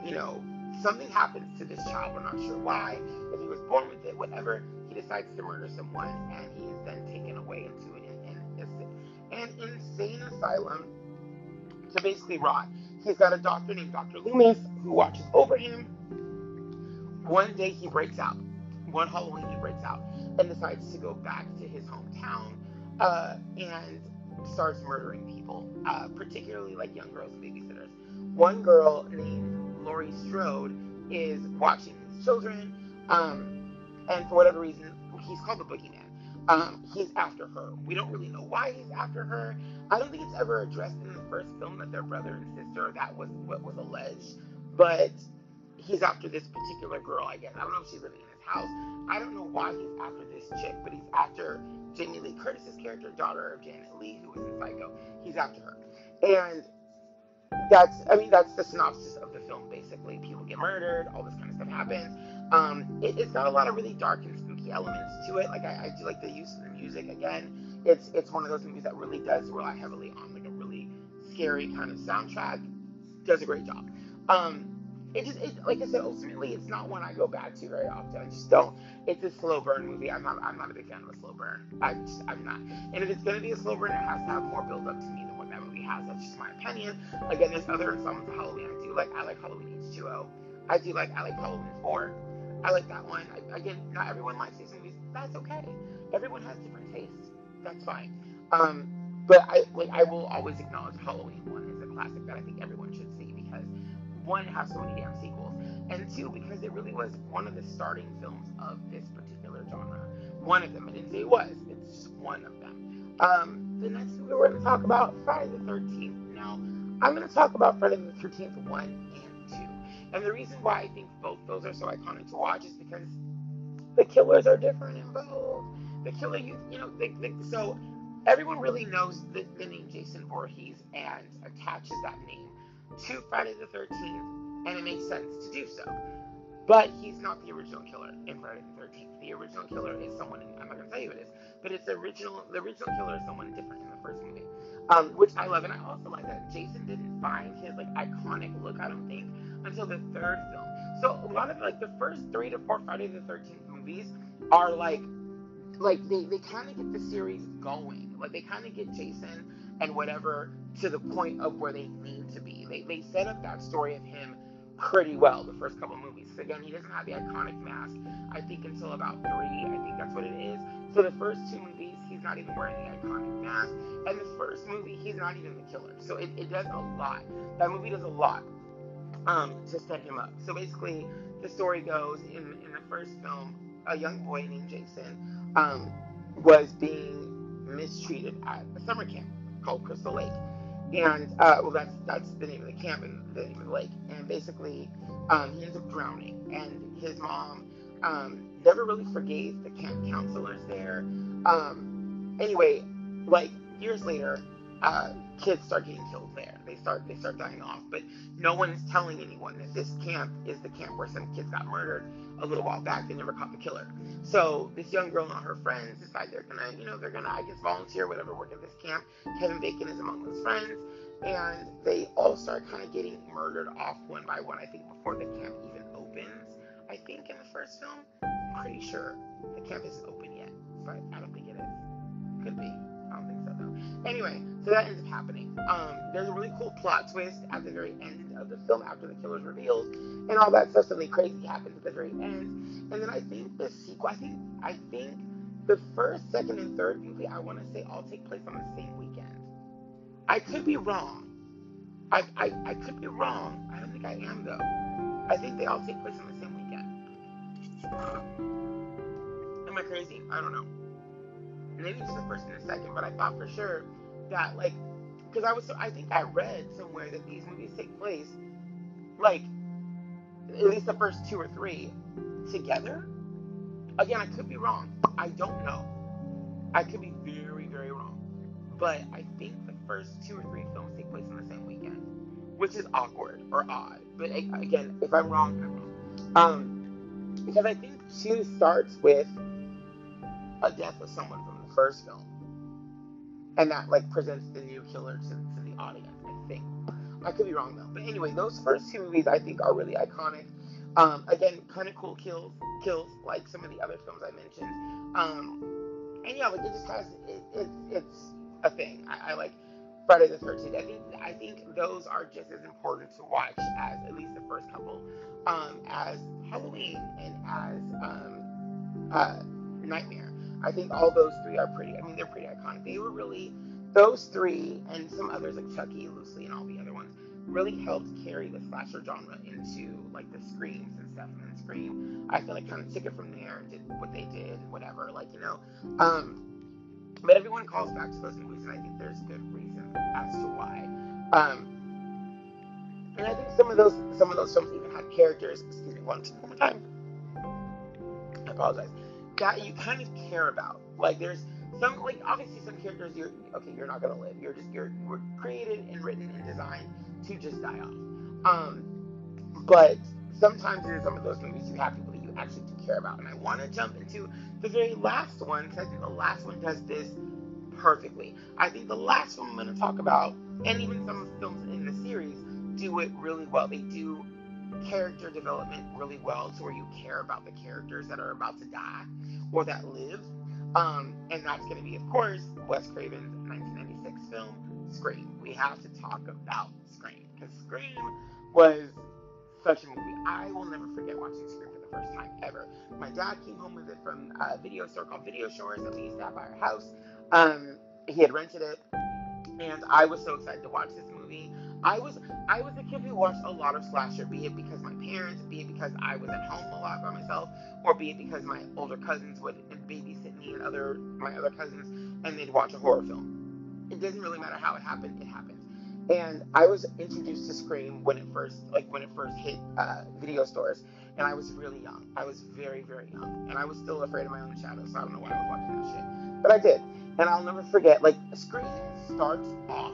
you know, something happens to this child. We're not sure why. If he was born with it, whatever. He decides to murder someone, and he is then taken away into an, an, an insane asylum to basically rot. He's got a doctor named Dr. Loomis who watches over him. One day he breaks out. One Halloween he breaks out and decides to go back to his hometown uh, and starts murdering people, uh, particularly like young girls and babysitters. One girl named Laurie Strode is watching his children, um, and for whatever reason, he's called the boogeyman. Um, he's after her. We don't really know why he's after her. I don't think it's ever addressed in the first film that they're brother and sister. That was what was alleged. But he's after this particular girl, I guess. I don't know if she's living in his house. I don't know why he's after this chick, but he's after Jamie Lee Curtis's character, daughter of Janet Leigh, who was in Psycho. He's after her. And that's, I mean, that's the synopsis of the film, basically. People get murdered, all this kind of stuff happens. Um, it, it's got a lot of really dark and elements to it. Like, I, I do like the use of the music again. It's, it's one of those movies that really does rely heavily on, like, a really scary kind of soundtrack. Does a great job. Um, it just it, like I said, ultimately it's not one I go back to very often. I just don't. It's a slow burn movie. I'm not I'm not a big fan of a slow burn. I just I'm not. And if it's gonna be a slow burn, it has to have more build up to me than what that movie has. That's just my opinion. Again, there's other installments of Halloween I do like. I like Halloween H2O. I do like I like Halloween 4. I like that one. I, again, not everyone likes these movies. That's okay. Everyone has different tastes. That's fine. Um, but I like I will always acknowledge Halloween one is a classic that I think everyone should see because one has so many damn sequels, and two because it really was one of the starting films of this particular genre. One of them. I didn't say it was. It's just one of them. Um, the next we're going to talk about Friday the 13th. Now, I'm going to talk about Friday the 13th one and the reason why I think both those are so iconic to watch is because the killers are different in both. The killer, you you know, they, they, so everyone really knows the, the name Jason Voorhees and attaches that name to Friday the 13th, and it makes sense to do so. But he's not the original killer in Friday the 13th. The original killer is someone, I'm not going to tell you who it is, but it's the original, the original killer is someone different in the first movie, um, which I love. And I also like that Jason didn't find his like iconic look, I don't think, until the third film. So a lot of like the first three to four Friday the 13th movies are like like they, they kind of get the series going. Like they kind of get Jason and whatever to the point of where they need to be. They, they set up that story of him pretty well the first couple movies. Again, he doesn't have the iconic mask, I think, until about three. I think that's what it is. So the first two movies, he's not even wearing the iconic mask. And the first movie, he's not even the killer. So it, it does a lot. That movie does a lot um, to set him up. So basically, the story goes in, in the first film, a young boy named Jason um, was being mistreated at a summer camp called Crystal Lake. And uh, well, that's that's the name of the camp and the name of the lake. And basically, um, he ends up drowning, and his mom um, never really forgave the camp counselors there. Um, anyway, like years later, uh, kids start getting killed there. They start they start dying off, but no one is telling anyone that this camp is the camp where some kids got murdered a little while back. They never caught the killer. So this young girl and her friends decide they're gonna, you know, they're gonna, I guess, volunteer, whatever, work at this camp. Kevin Bacon is among those friends, and they all start kind of getting murdered off one by one. I think before the camp even opens. I think in the first film, I'm pretty sure the camp isn't open yet, but I don't think it is. Could be. Anyway, so that ends up happening. Um, there's a really cool plot twist at the very end of the film after the killer's revealed and all that stuff. Something crazy happens at the very end. And then I think the sequel, I think, I think the first, second, and third movie, I want to say all take place on the same weekend. I could be wrong. I, I, I could be wrong. I don't think I am though. I think they all take place on the same weekend. Am I crazy? I don't know. Maybe just the first and the second, but I thought for sure that like, because I was, I think I read somewhere that these movies take place like at least the first two or three together. Again, I could be wrong. I don't know. I could be very, very wrong. But I think the first two or three films take place on the same weekend, which is awkward or odd. But again, if I'm wrong, I'm wrong. Um, because I think two starts with a death of someone first film, and that like presents the new killer to, to the audience. I think. I could be wrong though. But anyway, those first two movies I think are really iconic. Um, again, kind of cool kills, kills like some of the other films I mentioned. Um, and yeah, like it just has it, it it's a thing. I, I like Friday the Thirteenth. I think I think those are just as important to watch as at least the first couple, um, as Halloween and as um, uh, Nightmare. I think all those three are pretty. I mean, they're pretty iconic. They were really those three and some others like Chucky, Lucy, and all the other ones really helped carry the slasher genre into like the screams and stuff. And then Scream, I feel like kind of took it from there and did what they did, whatever, like you know. Um, but everyone calls back to those movies, and I think there's good reason as to why. Um, and I think some of those some of those films even had characters. Excuse me, one, one more time. I apologize. That you kind of care about. Like there's some like obviously some characters you're okay you're not gonna live. You're just you're created and written and designed to just die off. Um but sometimes in some of those movies you have people that you actually do care about. And i want to jump into the very last one because i think the last one does this perfectly. I think the last one i'm going to talk about and even some of the films in the series do it really well. They do character development really well to where you care about the characters that are about to die or that live um, and that's going to be, of course, Wes Craven's 1996 film, Scream. We have to talk about Scream because Scream was such a movie. I will never forget watching Scream for the first time ever. My dad came home with it from a video store called Video Shores that we used to have by our house. Um, he had rented it, and I was so excited to watch this movie. I was I was a kid who watched a lot of slasher, be it because my parents, be it because I was at home a lot by myself, or be it because my older cousins would babysit me and other my other cousins, and they'd watch a horror film. It doesn't really matter how it happened; it happened. And I was introduced to Scream when it first like when it first hit uh, video stores, and I was really young. I was very very young, and I was still afraid of my own shadow, so I don't know why I was watching that shit, but I did. And I'll never forget. Like Scream starts off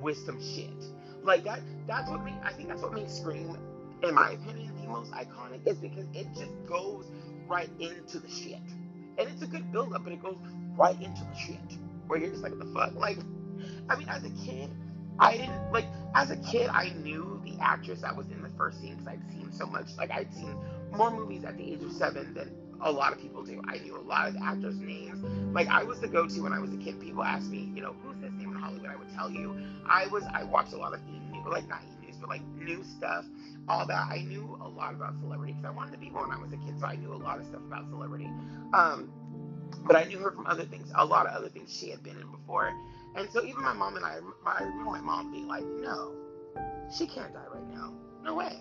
with some shit like that that's what makes I think that's what makes Scream, in my opinion, the most iconic is because it just goes right into the shit. And it's a good build up, but it goes right into the shit. Where you're just like, the fuck? Like, I mean, as a kid, I didn't like as a kid I knew the actress that was in the first scene because I'd seen so much like I'd seen more movies at the age of seven than a lot of people do. I knew a lot of actors' names. Like I was the go-to when I was a kid. People asked me, you know, who's this name in Hollywood? I would tell you. I was I watched a lot of like not news, but like new stuff, all that. I knew a lot about celebrity because I wanted to be one when I was a kid, so I knew a lot of stuff about celebrity. Um, but I knew her from other things, a lot of other things she had been in before. And so even my mom and I, I remember my mom being like, no, she can't die right now. No way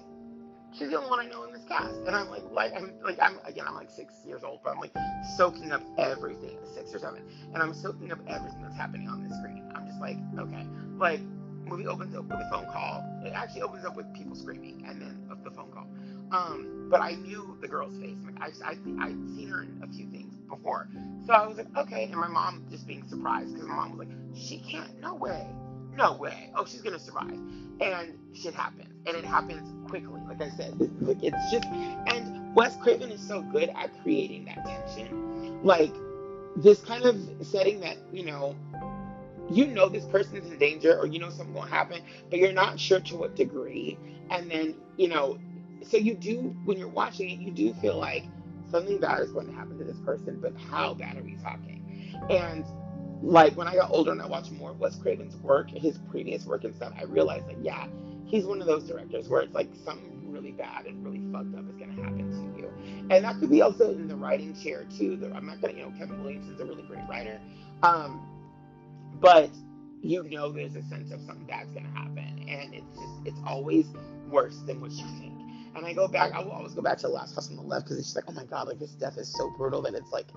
she's the only one I know in this cast. And I'm like, like, I'm like, I'm again, I'm like six years old, but I'm like soaking up everything, six or seven, and I'm soaking up everything that's happening on the screen. I'm just like, okay, like, movie opens up with a phone call. It actually opens up with people screaming, and then the phone call. Um, but I knew the girl's face. Like, I, I, I'd seen her in a few things before, so I was like, okay. And my mom just being surprised because my mom was like, she can't, no way no way. Oh, she's gonna survive. And shit happens, and it happens quickly. Like I said, like it's just. And Wes Craven is so good at creating that tension, like this kind of setting that you know, you know this person's in danger, or you know something will happen, but you're not sure to what degree. And then you know, so you do when you're watching it, you do feel like something bad is going to happen to this person, but how bad are we talking? And like when I got older and I watched more of Wes Craven's work, his previous work and stuff, I realized that yeah, he's one of those directors where it's like something really bad and really fucked up is gonna happen to you, and that could be also in the writing chair too. I'm not gonna, you know, Kevin Williamson's a really great writer, um, but you know there's a sense of something bad's gonna happen, and it's just it's always worse than what you think. And I go back, I will always go back to the last house on the left because it's just like, oh my god, like this death is so brutal that it's like,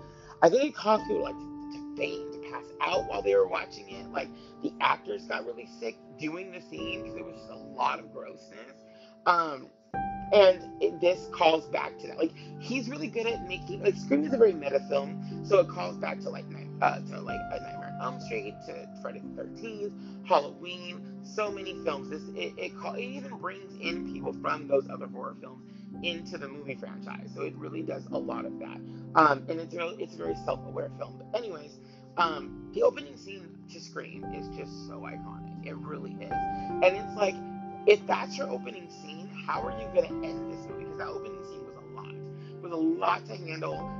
I think it caused people like to faint pass out while they were watching it. Like the actors got really sick doing the scene because it was just a lot of grossness. Um, and it, this calls back to that. Like he's really good at making like Scream is a very meta film, so it calls back to like uh, to like a Nightmare on Elm Street, to Friday the Thirteenth, Halloween, so many films. This it it, call, it even brings in people from those other horror films into the movie franchise. So it really does a lot of that. Um, and it's really it's a very self-aware film. But anyways, um, the opening scene to Scream is just so iconic. It really is. And it's like, if that's your opening scene, how are you going to end this movie? Because that opening scene was a lot. It was a lot to handle.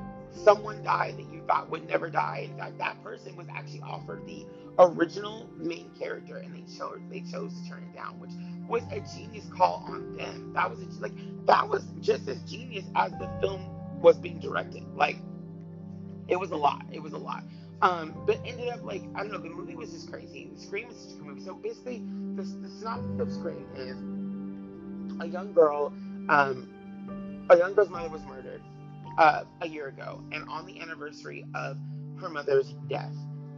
Someone died that you thought would never die. In fact, that person was actually offered the original main character, and they chose they chose to turn it down, which was a genius call on them. That was a, like that was just as genius as the film was being directed. Like it was a lot. It was a lot. Um, but ended up like I don't know. The movie was just crazy. The Scream is such a movie. So basically, the, the synopsis of Scream is a young girl. Um, a young girl's mother was murdered uh, a year ago, and on the anniversary of her mother's death,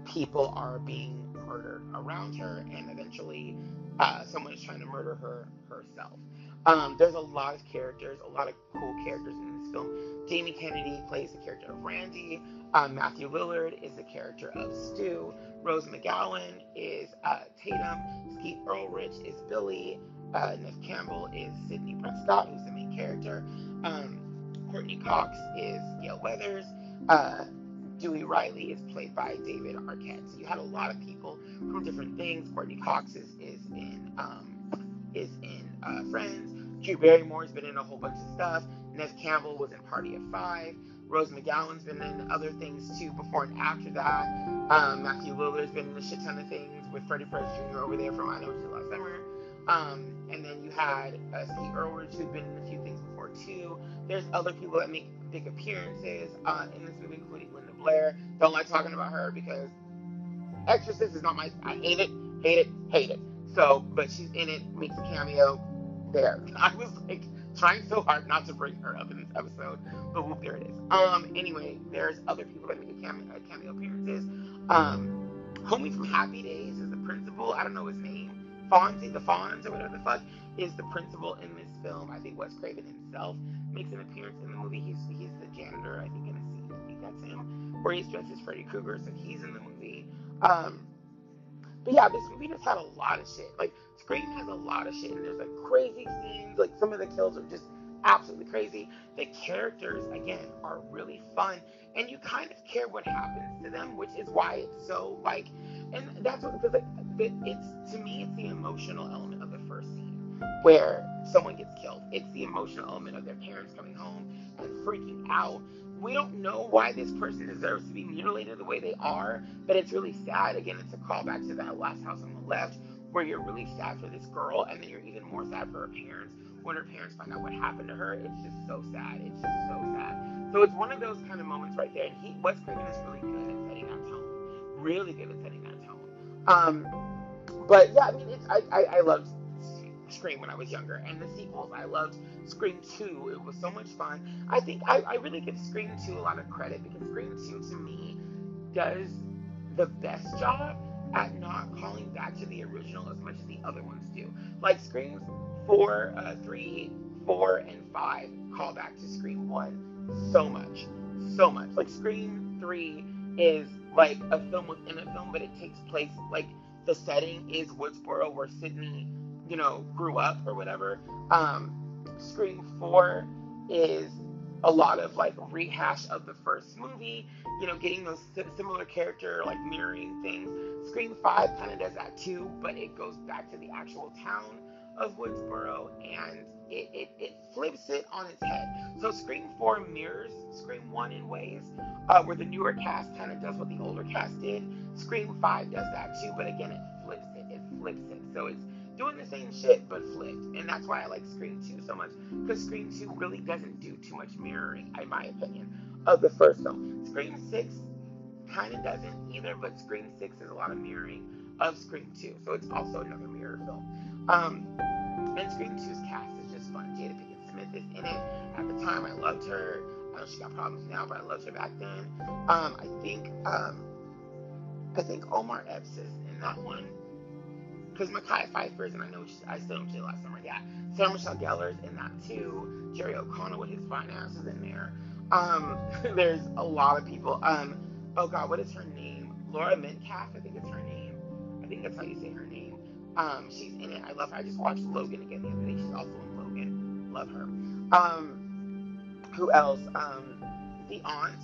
people are being murdered around her, and eventually, uh, someone is trying to murder her herself. Um, there's a lot of characters, a lot of cool characters in film. Jamie Kennedy plays the character of Randy. Um, Matthew Lillard is the character of Stu. Rose McGowan is uh, Tatum. Skeet Ulrich is Billy. Uh, Neve Campbell is Sidney Prescott, who's the main character. Um, Courteney Cox is Gale Weathers. Uh, Dewey Riley is played by David Arquette. So you had a lot of people from different things. Courteney Cox is, is in um, is in uh, Friends. Drew Barrymore's been in a whole bunch of stuff. Neve Campbell was in Party of Five. Rose McGowan's been in other things too before and after that. Um, Matthew Lillard's been in a shit ton of things with Freddie Prinze Jr. over there from I Know What You Last Summer. Um, and then you had uh, Skeet Ulrich, who'd been in a few things before too. There's other people that make big appearances uh, in this movie, including Linda Blair. Don't like talking about her because Exorcist is not my. I hate it, hate it, hate it. So, but she's in it, makes a cameo there. I was like trying so hard not to bring her up in this episode, but whoop, there it is. Um, anyway, there's other people that make cameo, uh, cameo appearances. Um, homie from Happy Days is the principal. I don't know his name. Fonzie, the Fonz, or whatever the fuck, is the principal in this film. I think Wes Craven himself makes an appearance in the movie. He's he's the janitor, I think, in a scene. I think that's him. Where he's dressed as Freddy Krueger, so he's in the movie. Um, but yeah, this movie just had a lot of shit. Like Scream has a lot of shit, and there's like crazy scenes. Like some of the kills are just absolutely crazy. The characters, again, are really fun, and you kind of care what happens to them, which is why it's so like, and that's what because like it's to me it's the emotional element of the first scene where someone gets killed. It's the emotional element of their parents coming home and freaking out. We don't know why this person deserves to be mutilated the way they are, but it's really sad. Again, it's a callback to that last house on the left where you're really sad for this girl and then you're even more sad for her parents when her parents find out what happened to her. It's just so sad. It's just so sad. So it's one of those kind of moments right there. And he Wes Craven is really good at setting that tone. Really good at setting that tone. Um, but yeah, I mean, it's I, I, I loved Scream when I was younger, and the sequels. I loved Scream 2. It was so much fun. I think I, I really give Scream 2 a lot of credit because Scream 2 to me does the best job at not calling back to the original as much as the other ones do. Like Scream 4, uh, 3, 4, and 5 call back to Scream 1 so much. So much. Like Scream 3 is like a film within a film, but it takes place like the setting is Woodsboro where Sidney, you know, grew up or whatever. Um, Scream 4 is a lot of like rehash of the first movie, you know, getting those similar character like mirroring things. Scream 5 kind of does that too, but it goes back to the actual town of Woodsboro and it, it, it flips it on its head. So Scream 4 mirrors Scream 1 in ways uh, where the newer cast kind of does what the older cast did. Scream 5 does that too, but again, it flips it. It flips it. So it's doing the same shit but flipped. And that's why I like Scream 2 so much because Scream 2 really doesn't do too much mirroring, in my opinion, of the first film. Scream 6 kind of doesn't either, but Scream 6 is a lot of mirroring of Scream 2. So it's also another mirror film. Um, and Scream 2's cast is just fun. Jada Pinkett Smith is in it. At the time, I loved her. I know she got problems now, but I loved her back then. Um, I think um, I think Omar Epps is in that one because Mekhi Phifer's, and I know I still don't last summer. Yeah, Sarah Michelle Gellar's in that too. Jerry O'Connell with his fine ass is in there. Um, there's a lot of people. Um, oh God, what is her name? Laura Metcalf, I think it's her name. I think that's how you say her name. Um, she's in it. I love her. I just watched Logan again the other day. She's also in Logan. Love her. Um, who else? Um, the aunt,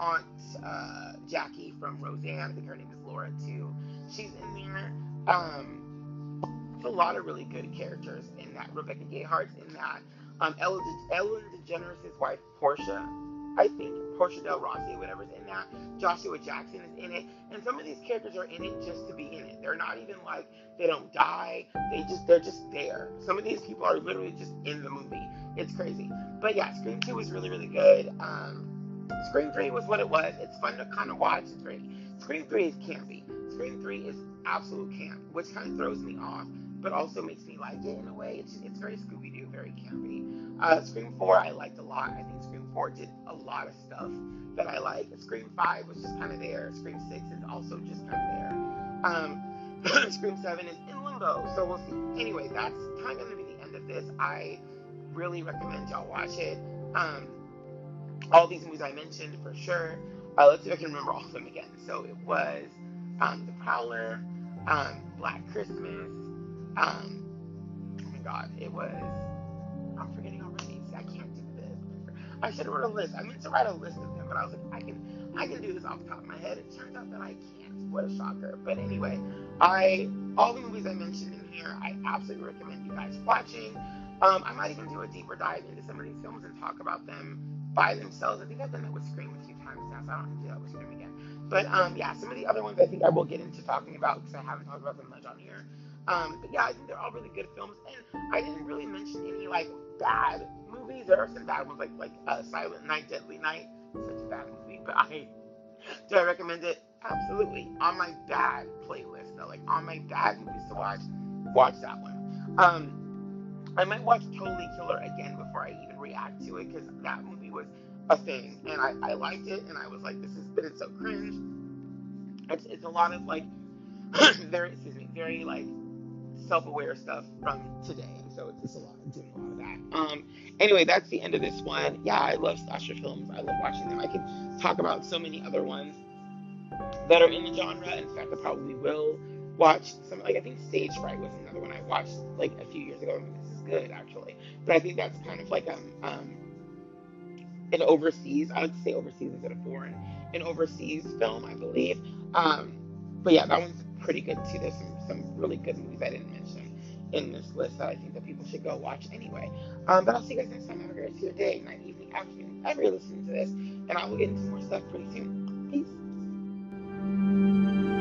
Aunt uh, Jackie from Roseanne. I think her name is Laura too. She's in there. Um, a lot of really good characters in that. Rebecca Gayheart's in that. Um, Ellen, Ellen DeGeneres' wife, Portia, I think Portia Del Rossi, whatever's in that. Joshua Jackson is in it, and some of these characters are in it just to be in it. They're not even like they don't die. They just they're just there. Some of these people are literally just in the movie. It's crazy. But yeah, Scream Two was really really good. Um, Scream Three was what it was. It's fun to kind of watch. It's great. Scream Three is campy. Scream Three is absolute camp, which kind of throws me off but also makes me like it in a way. It's, it's very Scooby Doo, very campy. Uh, Scream 4 I liked a lot. I think Scream 4 did a lot of stuff that I like. Scream 5 was just kind of there. Scream 6 is also just kind of there. Um, Scream 7 is in limbo, so we'll see. Anyway, that's kind of going to be the end of this. I really recommend y'all watch it. Um, all these movies I mentioned for sure. Uh, let's see if I can remember all of them again. So it was um, The Prowler, um, Black Christmas, um, oh my god, it was. I'm forgetting already. See, I can't do this. I should have wrote a list. I meant to write a list of them, but I was like, I can, I can do this off the top of my head. It turns out that I can't. What a shocker! But anyway, I all the movies I mentioned in here, I absolutely recommend you guys watching. Um, I might even do a deeper dive into some of these films and talk about them by themselves. I think I've done that with Scream a few times now, so I don't have to do that with Scream again. But um, yeah, some of the other ones I think I will get into talking about because I haven't talked about them much on here. Um, but yeah, I think they're all really good films, and I didn't really mention any like bad movies. There are some bad ones, like like uh, Silent Night, Deadly Night, such a bad movie. But I do I recommend it? Absolutely. On my bad playlist, though, like on my bad movies to watch, watch that one. Um, I might watch Totally Killer again before I even react to it because that movie was a thing, and I, I liked it, and I was like, this is, but it's so cringe. It's, it's a lot of like very excuse me, very like self-aware stuff from today. So it's just a lot of doing a lot of that. Um anyway, that's the end of this one. Yeah, I love slasher films. I love watching them. I can talk about so many other ones that are in the genre. In fact, I probably will watch some like I think Stage Fright was another one I watched like a few years ago. This is good actually. But I think that's kind of like um um an overseas I would say overseas instead of foreign, an overseas film, I believe. Um but yeah, that one's pretty good too. There's some, some really good movies I didn't mention in this list that I think that people should go watch anyway. Um, but I'll see you guys next time. Have a great day, night, evening, afternoon, whenever listening to this. And I will get into more stuff pretty soon. Peace.